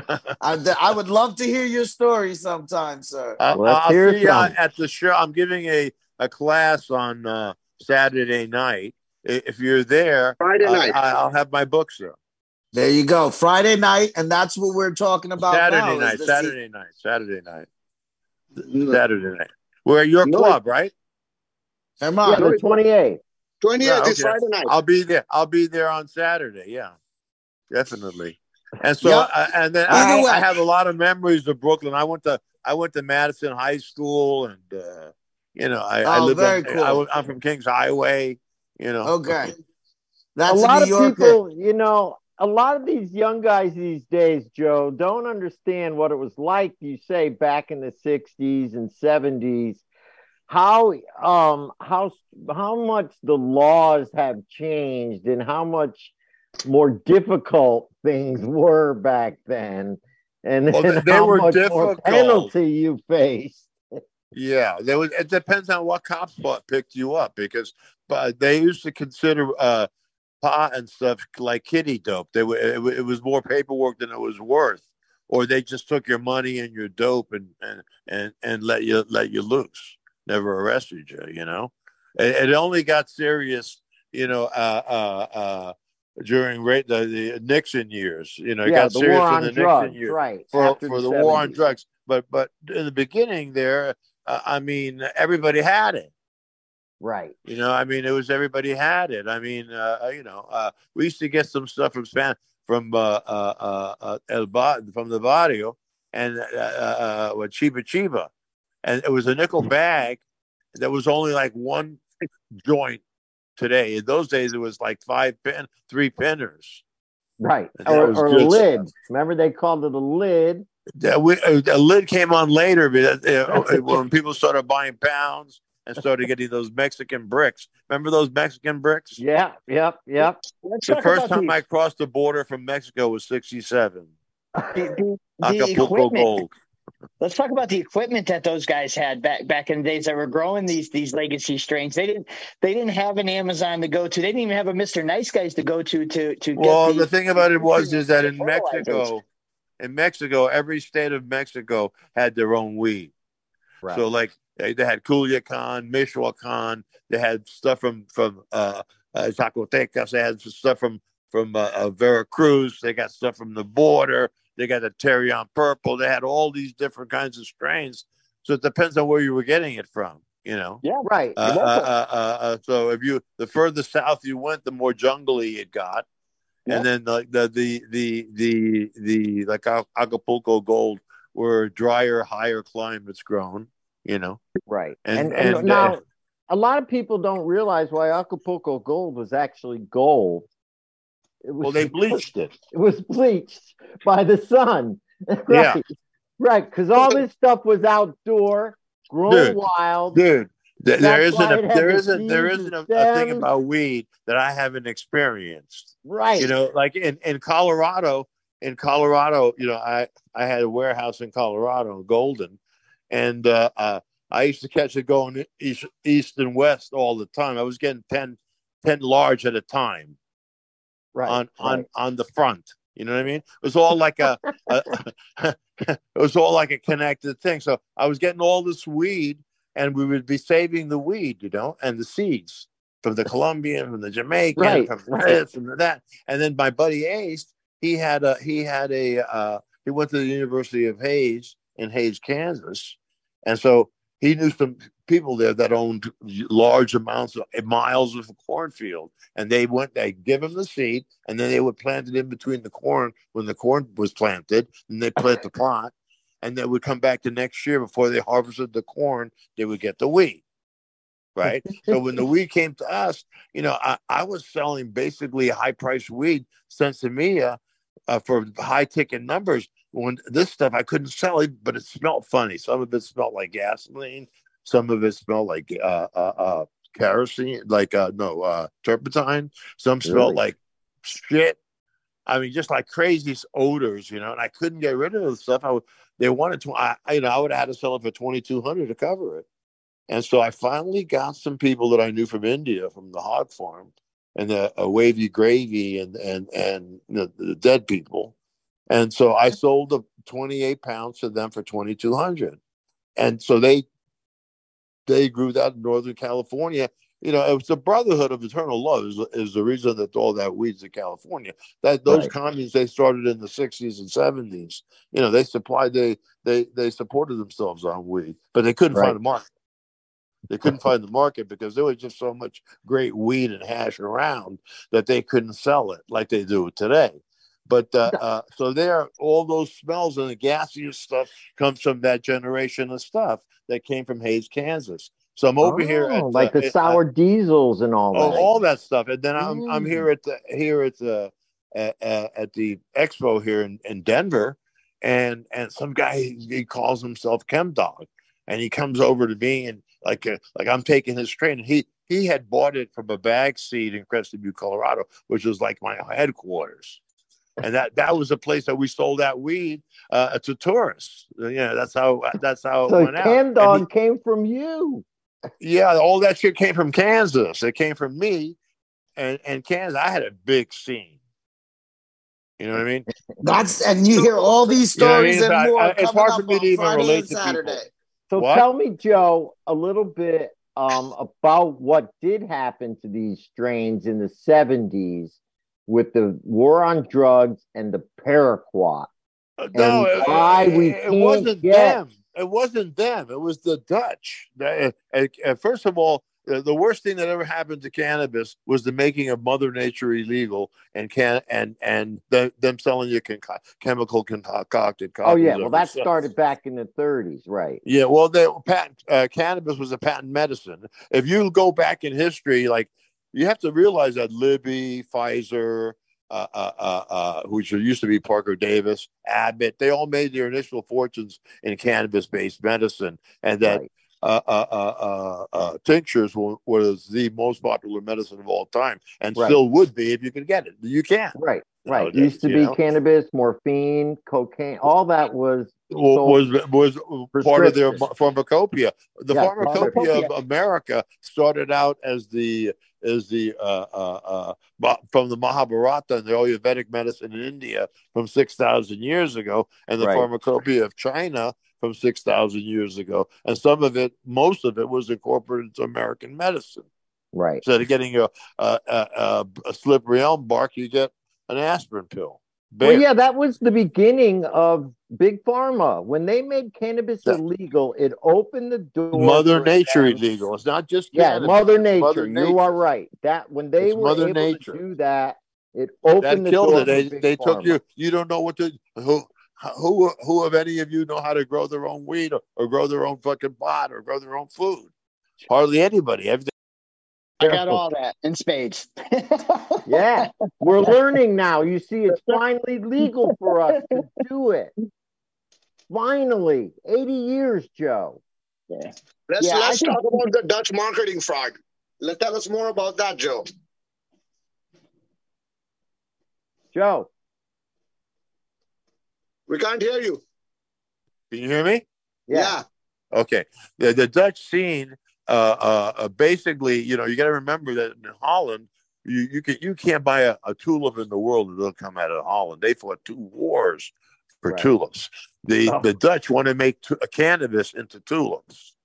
I, I would love to hear your story sometime, sir. I'll, I'll hear see you at the show. I'm giving a, a class on uh, Saturday night. If you're there, Friday night. I, I'll have my books there. There you go, Friday night, and that's what we're talking about Saturday now. night, the Saturday night, Saturday night, Saturday night. We're at your No. club, right? Se- Come Yeah, on, the 28th. 28th Yeah, okay. Friday night. I'll be there. I'll be there on Saturday. Yeah, definitely. And so, Yep. uh, and then I. I have a lot of memories of Brooklyn. I went to I went to Madison High School, and uh, you know, I, I Oh, live. very on, cool. I, I'm from Kings Highway. You know. okay. <laughs> That's a lot New of Yorker. people, you know, a lot of these young guys these days, Joe, don't understand what it was like. You say back in the '60s and '70s, how um how how much the laws have changed and how much more difficult things were back then, and, Well, and they how were much more penalty you faced. Yeah, there was. It depends on what cop spot picked you up because, but they used to consider uh, pot and stuff like kitty dope. They were. It, it was more paperwork than it was worth, or they just took your money and your dope and and and and let you let you loose. Never arrested you. You know, it, it only got serious. You know, uh, uh, uh, during ra- the, the Nixon years. You know, it yeah, got the serious war in on the drugs, Nixon years right? for for the war on drugs. But but in the beginning there, uh, I mean, everybody had it. right? You know, I mean, it was everybody had it. I mean, uh, you know, uh, we used to get some stuff from Span from uh, uh, uh, uh, El ba- from the barrio and uh, uh, uh, with Chiba Chiba, and it was a nickel bag that was only like one joint. Today, in those days, it was like five pin, three pinners. Right. Or, or a good lid. Remember they called it a lid? Yeah, we, uh, a lid came on later but, <laughs> uh, uh, when people started buying pounds and started getting those Mexican bricks. Remember those Mexican bricks? Yeah, yep, yep. Let's The first time the, I crossed the border from Mexico was 67. the, <laughs> the, the Acapulco equipment. Gold. Let's talk about the equipment that those guys had back back in the days that were growing these these legacy strains. They didn't they didn't have an Amazon to go to. They didn't even have a Mr. Nice Guys to go to to to. Well, get the thing about it was is that in. Mexico, in Mexico, every state of Mexico had their own weed. Right. So like They, they had Culiacan, Michoacan. They had stuff from from uh, uh, Zacatecas. They had stuff from from uh, uh, Veracruz. They got stuff from the border. They got the Terrion Purple. They had all these different kinds of strains. So it depends on where you were getting it from. You know. Yeah. Right. Uh, uh, uh, uh, uh, so if you the further south you went, the more jungly it got, Yeah. and then the the the the the, the like Acapulco Gold were drier, higher climates grown. You know, Right. And- And, and, and, now uh, a lot of people don't realize why Acapulco Gold was actually gold. Well they bleached it. <laughs> it was bleached by the sun. <laughs> Yeah. right. Right. Because all this stuff was outdoor, grown Dude. wild. Dude, th- there isn't a there the isn't there isn't a, a thing about weed that I haven't experienced. Right. You know, like in, in Colorado, in Colorado, you know, I I had a warehouse in Colorado, Golden, and uh, uh, I used to catch it going east east and west all the time. I was getting 10, 10 large at a time right. on on right. on the front. You know what I mean? It was all like a, <laughs> a <laughs> it was all like a connected thing. So I was getting all this weed, and we would be saving the weed, you know, and the seeds from the Colombian, from the Jamaican, Right, from right. this and that. And then my buddy Ace, he had a he had a uh, he went to the University of Hays in Hays, Kansas, and so he knew some people there that owned large amounts of miles of cornfield and they went they give them the seed and then they would plant it in between the corn when the corn was planted and they plant the plot and they would come back the next year before they harvested the corn they would get the wheat right? So when the weed came to us you know i, I was selling basically high priced weed sinsemilla uh, for high ticket numbers when this stuff i couldn't sell it but it smelled funny. Some of it smelled like gasoline some of it smelled like uh, uh, uh, kerosene, like uh, no uh, turpentine. Some smelled Really? like shit. I mean, just like crazy odors, you know. And I couldn't get rid of the stuff. I would, they wanted to. I, you know, I would have had to sell it for twenty two hundred to cover it. And so I finally got some people that I knew from India, from the hog farm, and the uh, wavy gravy, and and and the, the dead people. And so I sold the twenty eight pounds to them for twenty two hundred. And so they they grew that in Northern California. You know, it was the brotherhood of eternal love is, is the reason that all that weeds in California. That those Right. communes they started in the sixties and seventies. You know, they supplied they they they supported themselves on weed, but they couldn't Right. find a market. They couldn't find the market because there was just so much great weed and hash around that they couldn't sell it like they do today. But uh, uh, so there, all those smells and the gaseous stuff comes from that generation of stuff that came from Hays, Kansas. So I'm over here Oh, at like uh, the at- sour diesels and all oh, that. all that stuff, and then I'm I'm Mm. here at the here at the at, at the expo here in, in Denver, and and some guy he calls himself Chem Dog, and he comes over to me and like uh, like I'm taking his train, and he he had bought it from a bag seat in Crested Butte, Colorado, which was like my headquarters. And that that was a place that we sold that weed uh, to tourists. Yeah, that's how that's how it went out. Cam And Dog he- came from you. yeah, all that shit came from Kansas. It came from me, and and Kansas. I had a big scene. You know what I mean? That's and you hear all these You know I mean? stories and more I- it's hard up for me to even Friday relate and to people. So What? tell me, Joe, a little bit um, about what did happen to these strains in the 70s with the war on drugs and the paraquat. No, And it, we it, wasn't get- them. It wasn't them. It was the Dutch. The- uh, uh, first of all, uh, the worst thing that ever happened to cannabis was the making of Mother Nature illegal and can and and the, them selling you conco- chemical concocted. Oh, yeah. Well, that itself. started back in the 30s, right? Yeah, well, the patent uh, cannabis was a patent medicine. If you go back in history, like you have to realize that Libby, Pfizer, uh, uh, uh, uh, which used to be Parke-Davis, Abbott, they all made their initial fortunes in cannabis-based medicine, and that Right. uh, uh, uh, uh, uh, tinctures wa- was the most popular medicine of all time, and Right. still would be if you could get it. You can. Right. Right. Nowadays, Used to be know? cannabis, morphine, cocaine, all that was wa- was was part of their pharmacopoeia. The Yeah, pharmacopoeia pharmacopoeia. of America started out as the is the uh, uh, uh, from the Mahabharata and the Ayurvedic medicine in India from six thousand years ago, and the Right. pharmacopoeia of China from six thousand years ago, and some of it, most of it, was incorporated into American medicine. Right. Instead of getting a a, a, a, a slippery elm bark, you get an aspirin pill. Well, yeah, that was the beginning of big pharma. When they made cannabis Yeah. illegal, it opened the door. Mother Nature them- illegal. It's not just Yeah, cannabis, Mother Nature. Mother You are right. That when they It's were Mother able Nature. to do that, it opened that the killed door it. They for big they took you. You don't know what to who who who of any of you know how to grow their own weed or, or grow their own fucking pot or grow their own food? Hardly anybody. Everything. I got all that in spades. Yeah, <laughs> we're learning now. You see, it's finally legal for us to do it. Finally, 80 years, Joe. Let's Yeah, let's think- talk about the Dutch marketing fraud. Let's tell us more about that, Joe. Joe, We can't hear you. Can you hear me? yeah, Okay. The, the Dutch scene, uh, uh, uh, basically, you know, you got to remember that in Holland, you you can you can't buy a, a tulip in the world that will come out of Holland. They fought two wars for Right. tulips. The Oh. the Dutch want to make tu- cannabis into tulips.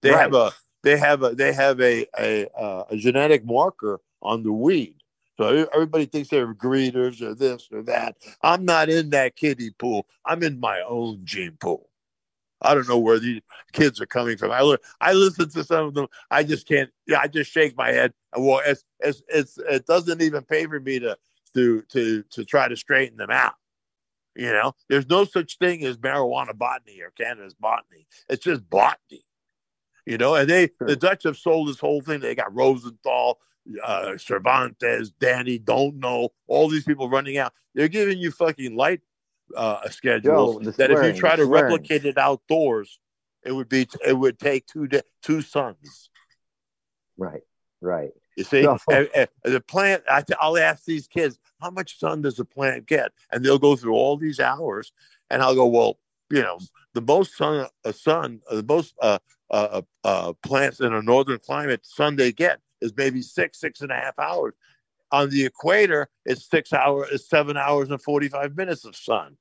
They have a they have a they have a a, uh, a genetic marker on the weed. So everybody thinks they're greeters or this or that. I'm not in that kiddie pool. I'm in my own gene pool. I don't know where these kids are coming from. I I listen to some of them. I just can't. Yeah, I just shake my head. Well, it's it's it's it doesn't even favor me to to to to try to straighten them out. You know, there's no such thing as marijuana botany or cannabis botany. It's just botany. You know, and they the Dutch have sold this whole thing. They got Rosenthal, uh, Cervantes, Danny, don't know all these people running out. They're giving you fucking light uh, schedules the that if you try to swearing. replicate it outdoors, it would be it would take two da two suns. right, right. You see, No. And- and the plant. I, I'll ask these kids, how much sun does the plant get? And they'll go through all these hours, and I'll go, well, you know, the most sun, uh, sun, uh, the most uh, uh, uh, plants in a northern climate, sun they get is maybe six, six and a half hours. On the equator, it's six hours, it's seven hours and forty five minutes of sun.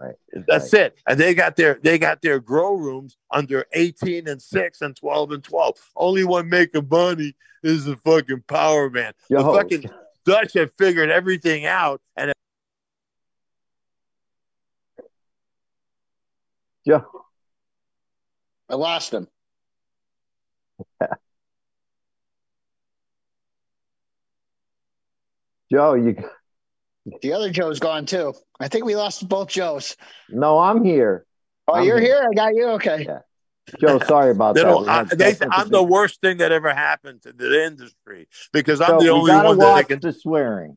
Right. That's it. And they got their they got their grow rooms under 18 and 6 and 12 and 12. Only one making money is the fucking power man. The fucking Dutch have figured everything out and Joe, I lost him. <laughs> Joe, you. The other Joe's gone too. I think we lost both Joes. No, I'm here. Oh, I'm you're here. here. I got you. Okay. Yeah. Joe, sorry about that. I, they, I'm the worst thing that ever happened to the industry because I'm Joe, the only one that watch can. the swearing.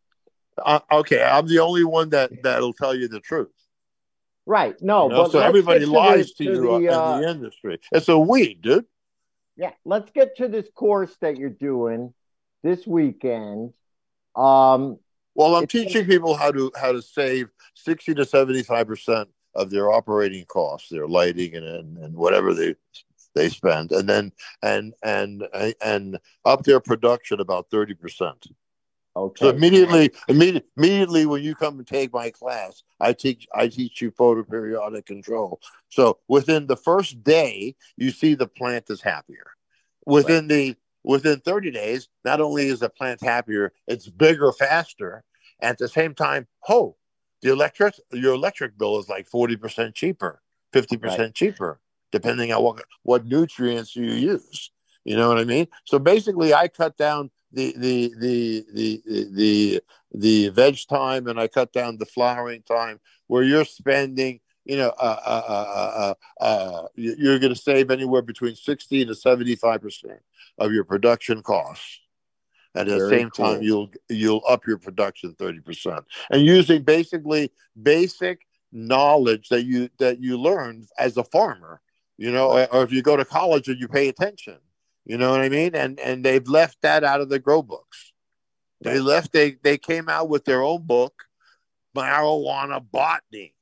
Uh, okay, I'm the only one that that'll tell you the truth. Right. No, you know? but so everybody to lies the- to, to you the, uh, in the industry. It's a weed, dude. Yeah, let's get to this course that you're doing this weekend. Um, Well, I'm teaching people how to how to save sixty to seventy five percent of their operating costs, their lighting and, and and whatever they they spend, and then and and and up their production about thirty percent. okay. So immediately, immediately, immediately when you come and take my class, I teach I teach you photoperiodic control. So within the first day, you see the plant is happier. Within the within 30 days, not only is the plant happier, it's bigger faster. At the same time, oh, the electric your electric bill is like 40% cheaper, 50% Right. cheaper, depending on what what nutrients you use. You know what I mean? So basically, I cut down the the the the the the, the veg time, and I cut down the flowering time, where you're spending. You know, uh, uh, uh, uh, uh, you're going to save anywhere between sixty to seventy-five percent of your production costs. At the Very same time, you'll you'll up your production thirty percent, and using basically basic knowledge that you that you learn as a farmer. You know, or, or if you go to college and you pay attention. You know what I mean? And and they've left that out of the grow books. They left. They they came out with their own book, marijuana botany.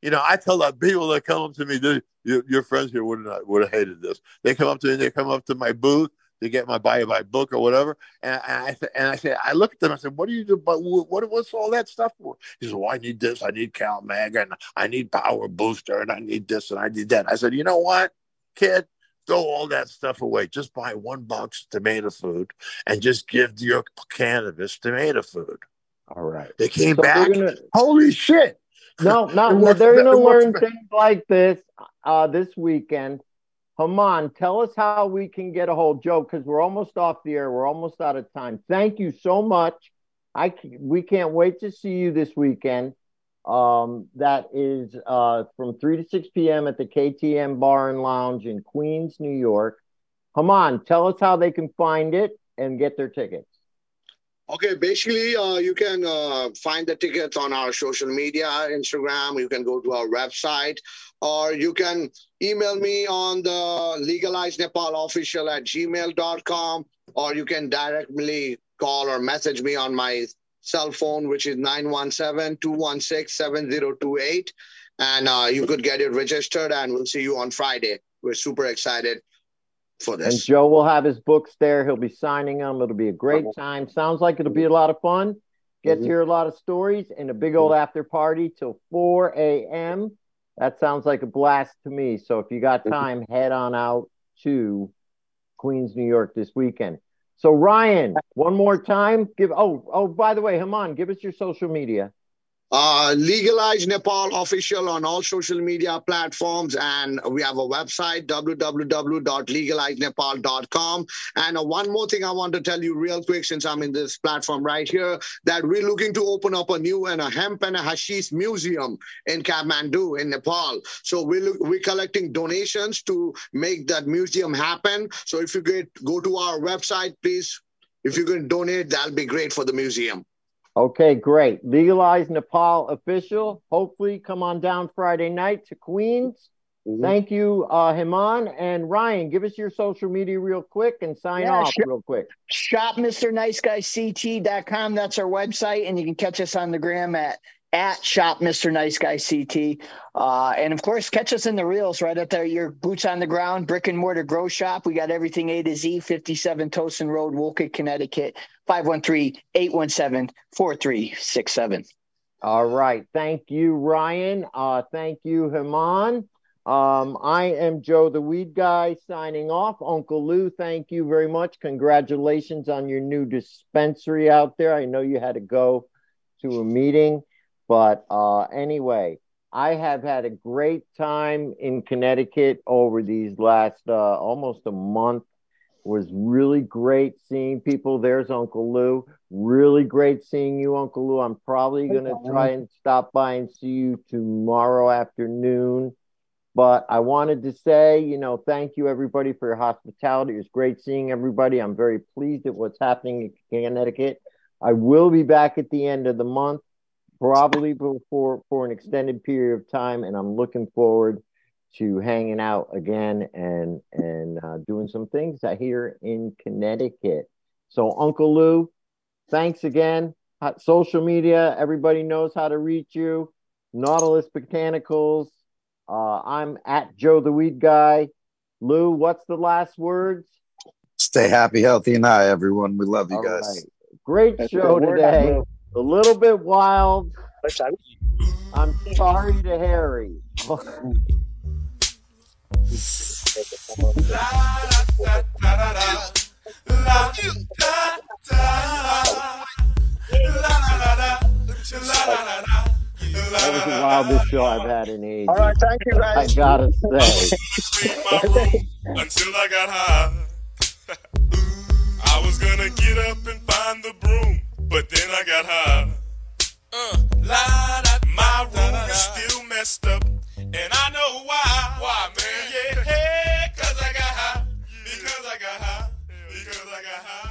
You know, I tell the people that come up to me, your, your friends here would not would have hated this. They come up to me, they come up to my booth, to get my buy my book or whatever. And, and I and I said, I looked at them. I said, "What do you do? But what what's all that stuff for?" He said, "Well, I need this. I need Cal Mag, and I need Power Booster, and I need this, and I need that." I said, "You know what, kid." Throw all that stuff away. Just buy one box of tomato food and just give your cannabis tomato food. All right. They came So back. gonna- Holy shit! No, no, works they're going to it works learn things like this uh, this weekend. Haman, tell us how we can get a hold, Joe, because we're almost off the air. We're almost out of time. Thank you so much. I we can't wait to see you this weekend. Um, that is uh, from three to six p.m. at the KTM Bar and Lounge in Queens, New York. Haman, tell us how they can find it and get their tickets. Okay, basically, uh, you can uh, find the tickets on our social media, Instagram. You can go to our website, or you can email me on the Legalize Nepal official at gmail.com, or you can directly call or message me on my cell phone, which is 917 216 7028. And uh, you could get it registered, and we'll see you on Friday. We're super excited for this. And. Joe will have his books there. He'll be signing them. It'll be a great time. Sounds like it'll be a lot of fun. Get to hear a lot of stories and a big old after party till 4 a.m. That sounds like a blast to me. So if you got time, head on out to Queens, New York this weekend. So Ryan, one more time, give oh oh by the way, Haman, give us your social media. Uh, Legalize Nepal official on all social media platforms, and we have a website www.legalizenepal.com. And uh, one more thing I want to tell you real quick, since I'm in this platform right here, that we're looking to open up a new and a hemp and a hashish museum in Kathmandu in Nepal. So we're we're collecting donations to make that museum happen. So if you get go to our website, please, if you can donate, that'll be great for the museum. Okay, great. Legalize Nepal official. Hopefully, come on down Friday night to Queens. Thank you, uh, Himan and Ryan. Give us your social media real quick and sign Yeah, off real quick. shop Mr. Nice Guy CT.com. That's our website, and you can catch us on the gram at at shop Mr. Nice Guy CT. Uh, and of course, catch us in the reels right up there. Your boots on the ground, brick and mortar grow shop. We got everything A to Z, 57 Towson Road, Wolcott, Connecticut, 513-817-4367. All right. Thank you, Ryan. Uh, thank you, Haman. Um, I am Joe the Weed Guy signing off. Uncle Lou, thank you very much. Congratulations on your new dispensary out there. I know you had to go to a meeting, but uh, anyway, I have had a great time in Connecticut over these last uh, almost a month. Was really great seeing people. There's Uncle Lou. Really great seeing you, Uncle Lou. I'm probably going to try and stop by and see you tomorrow afternoon. But I wanted to say, you know, thank you everybody for your hospitality. It was great seeing everybody. I'm very pleased at what's happening in Connecticut. I will be back at the end of the month, probably for for an extended period of time, and I'm looking forward to hanging out again and and uh, doing some things out here in Connecticut. So, Uncle Lou, thanks again. Social media, everybody knows how to reach you. Nautilus Botanicals. Uh, I'm at Joe the Weed Guy. Lou, what's the last words? Stay happy, healthy, and high, everyone. We love you All guys. right. Great That's show good word today. Lou. A little bit wild. Let's have it. I'm sorry to Harry. That was the wildest show I've had in ages. All right, thank you I guys. gotta say. Scream my room until I got high. <laughs> I was gonna get up and find the broom, but then I got high. Uh, la, da, my room is still messed up, and I know why. Why, man? Yeah, hey, cause I got high. Because I got high. Because I got high.